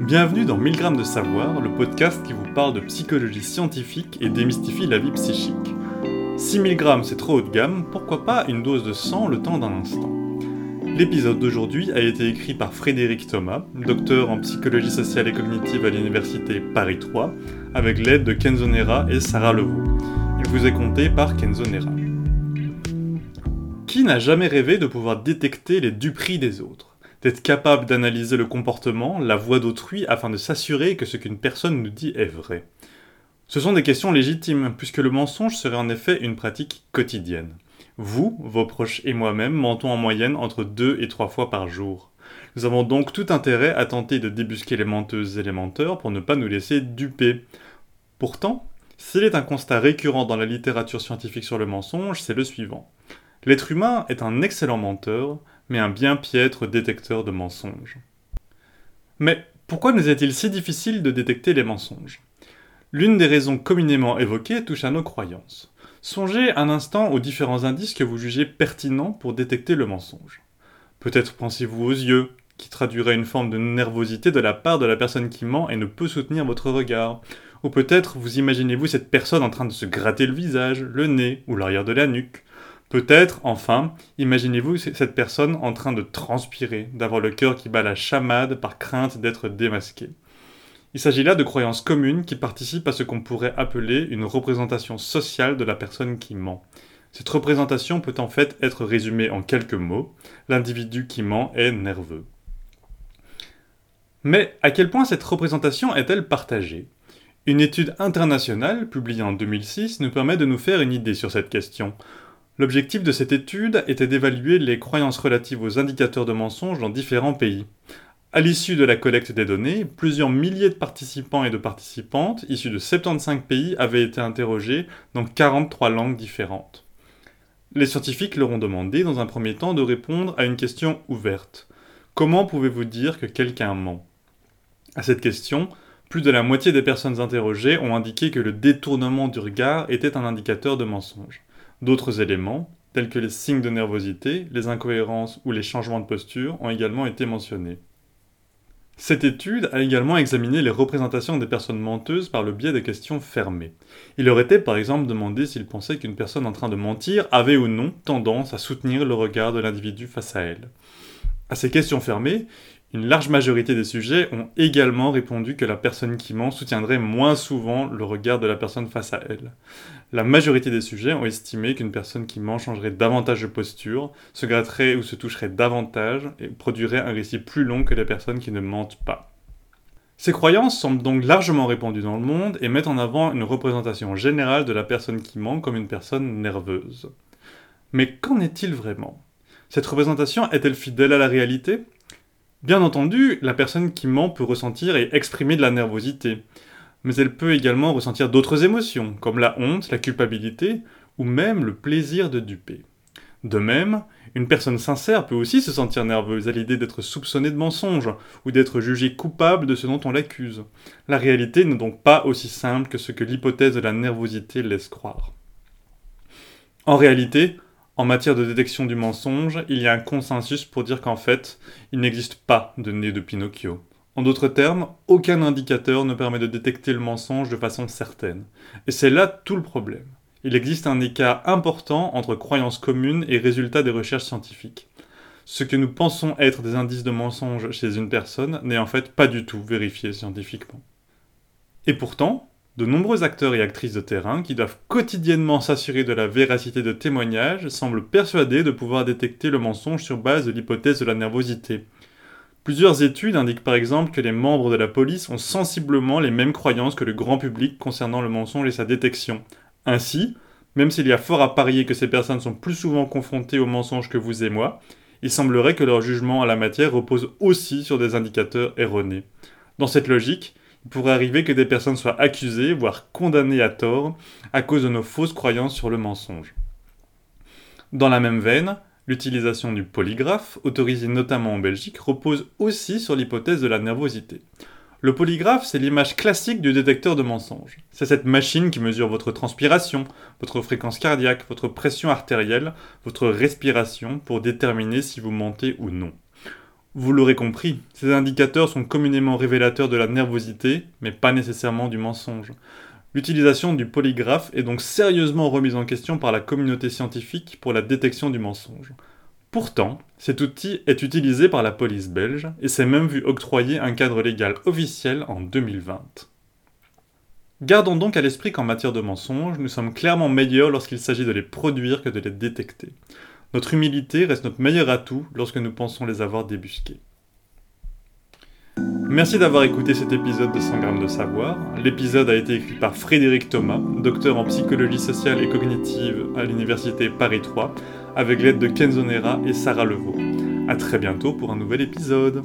Bienvenue dans 1000 grammes de savoir, le podcast qui vous parle de psychologie scientifique et démystifie la vie psychique. 6000 grammes c'est trop haut de gamme, pourquoi pas une dose de sang le temps d'un instant? L'épisode d'aujourd'hui a été écrit par Frédéric Thomas, docteur en psychologie sociale et cognitive à l'université Paris 3, avec l'aide de Kenzo Nera et Sarah Levaux. Il vous est compté par Kenzo Nera. Qui n'a jamais rêvé de pouvoir détecter les duperies des autres? D'être capable d'analyser le comportement, la voix d'autrui, afin de s'assurer que ce qu'une personne nous dit est vrai. Ce sont des questions légitimes, puisque le mensonge serait en effet une pratique quotidienne. Vous, vos proches et moi-même mentons en moyenne entre deux et trois fois par jour. Nous avons donc tout intérêt à tenter de débusquer les menteuses et les menteurs pour ne pas nous laisser duper. Pourtant, s'il est un constat récurrent dans la littérature scientifique sur le mensonge, c'est le suivant. L'être humain est un excellent menteur, mais un bien piètre détecteur de mensonges. Mais pourquoi nous est-il si difficile de détecter les mensonges? L'une des raisons communément évoquées touche à nos croyances. Songez un instant aux différents indices que vous jugez pertinents pour détecter le mensonge. Peut-être pensez-vous aux yeux, qui traduiraient une forme de nervosité de la part de la personne qui ment et ne peut soutenir votre regard. Ou peut-être vous imaginez-vous cette personne en train de se gratter le visage, le nez ou l'arrière de la nuque. Peut-être, enfin, imaginez-vous cette personne en train de transpirer, d'avoir le cœur qui bat la chamade par crainte d'être démasqué. Il s'agit là de croyances communes qui participent à ce qu'on pourrait appeler une représentation sociale de la personne qui ment. Cette représentation peut en fait être résumée en quelques mots. L'individu qui ment est nerveux. Mais à quel point cette représentation est-elle partagée? Une étude internationale, publiée en 2006, nous permet de nous faire une idée sur cette question. L'objectif de cette étude était d'évaluer les croyances relatives aux indicateurs de mensonges dans différents pays. À l'issue de la collecte des données, plusieurs milliers de participants et de participantes issus de 75 pays avaient été interrogés dans 43 langues différentes. Les scientifiques leur ont demandé dans un premier temps de répondre à une question ouverte. Comment pouvez-vous dire que quelqu'un ment? À cette question, plus de la moitié des personnes interrogées ont indiqué que le détournement du regard était un indicateur de mensonge. D'autres éléments, tels que les signes de nervosité, les incohérences ou les changements de posture, ont également été mentionnés. Cette étude a également examiné les représentations des personnes menteuses par le biais des questions fermées. Il leur était par exemple demandé s'ils pensaient qu'une personne en train de mentir avait ou non tendance à soutenir le regard de l'individu face à elle. À ces questions fermées, une large majorité des sujets ont également répondu que la personne qui ment soutiendrait moins souvent le regard de la personne face à elle. La majorité des sujets ont estimé qu'une personne qui ment changerait davantage de posture, se gratterait ou se toucherait davantage et produirait un récit plus long que les personnes qui ne mentent pas. Ces croyances semblent donc largement répandues dans le monde et mettent en avant une représentation générale de la personne qui ment comme une personne nerveuse. Mais qu'en est-il vraiment? Cette représentation est-elle fidèle à la réalité? Bien entendu, la personne qui ment peut ressentir et exprimer de la nervosité, mais elle peut également ressentir d'autres émotions, comme la honte, la culpabilité, ou même le plaisir de duper. De même, une personne sincère peut aussi se sentir nerveuse à l'idée d'être soupçonnée de mensonge, ou d'être jugée coupable de ce dont on l'accuse. La réalité n'est donc pas aussi simple que ce que l'hypothèse de la nervosité laisse croire. En réalité, en matière de détection du mensonge, il y a un consensus pour dire qu'en fait, il n'existe pas de nez de Pinocchio. En d'autres termes, aucun indicateur ne permet de détecter le mensonge de façon certaine. Et c'est là tout le problème. Il existe un écart important entre croyances communes et résultats des recherches scientifiques. Ce que nous pensons être des indices de mensonge chez une personne n'est en fait pas du tout vérifié scientifiquement. Et pourtant, de nombreux acteurs et actrices de terrain qui doivent quotidiennement s'assurer de la véracité de témoignages semblent persuadés de pouvoir détecter le mensonge sur base de l'hypothèse de la nervosité. Plusieurs études indiquent par exemple que les membres de la police ont sensiblement les mêmes croyances que le grand public concernant le mensonge et sa détection. Ainsi, même s'il y a fort à parier que ces personnes sont plus souvent confrontées au mensonge que vous et moi, il semblerait que leur jugement à la matière repose aussi sur des indicateurs erronés. Dans cette logique, il pourrait arriver que des personnes soient accusées, voire condamnées à tort, à cause de nos fausses croyances sur le mensonge. Dans la même veine, l'utilisation du polygraphe, autorisé notamment en Belgique, repose aussi sur l'hypothèse de la nervosité. Le polygraphe, c'est l'image classique du détecteur de mensonges. C'est cette machine qui mesure votre transpiration, votre fréquence cardiaque, votre pression artérielle, votre respiration pour déterminer si vous mentez ou non. Vous l'aurez compris, ces indicateurs sont communément révélateurs de la nervosité, mais pas nécessairement du mensonge. L'utilisation du polygraphe est donc sérieusement remise en question par la communauté scientifique pour la détection du mensonge. Pourtant, cet outil est utilisé par la police belge et s'est même vu octroyer un cadre légal officiel en 2020. Gardons donc à l'esprit qu'en matière de mensonges, nous sommes clairement meilleurs lorsqu'il s'agit de les produire que de les détecter. Notre humilité reste notre meilleur atout lorsque nous pensons les avoir débusqués. Merci d'avoir écouté cet épisode de 100 grammes de savoir. L'épisode a été écrit par Frédéric Thomas, docteur en psychologie sociale et cognitive à l'université Paris 3, avec l'aide de Kenzo Nera et Sarah Levaux. A très bientôt pour un nouvel épisode.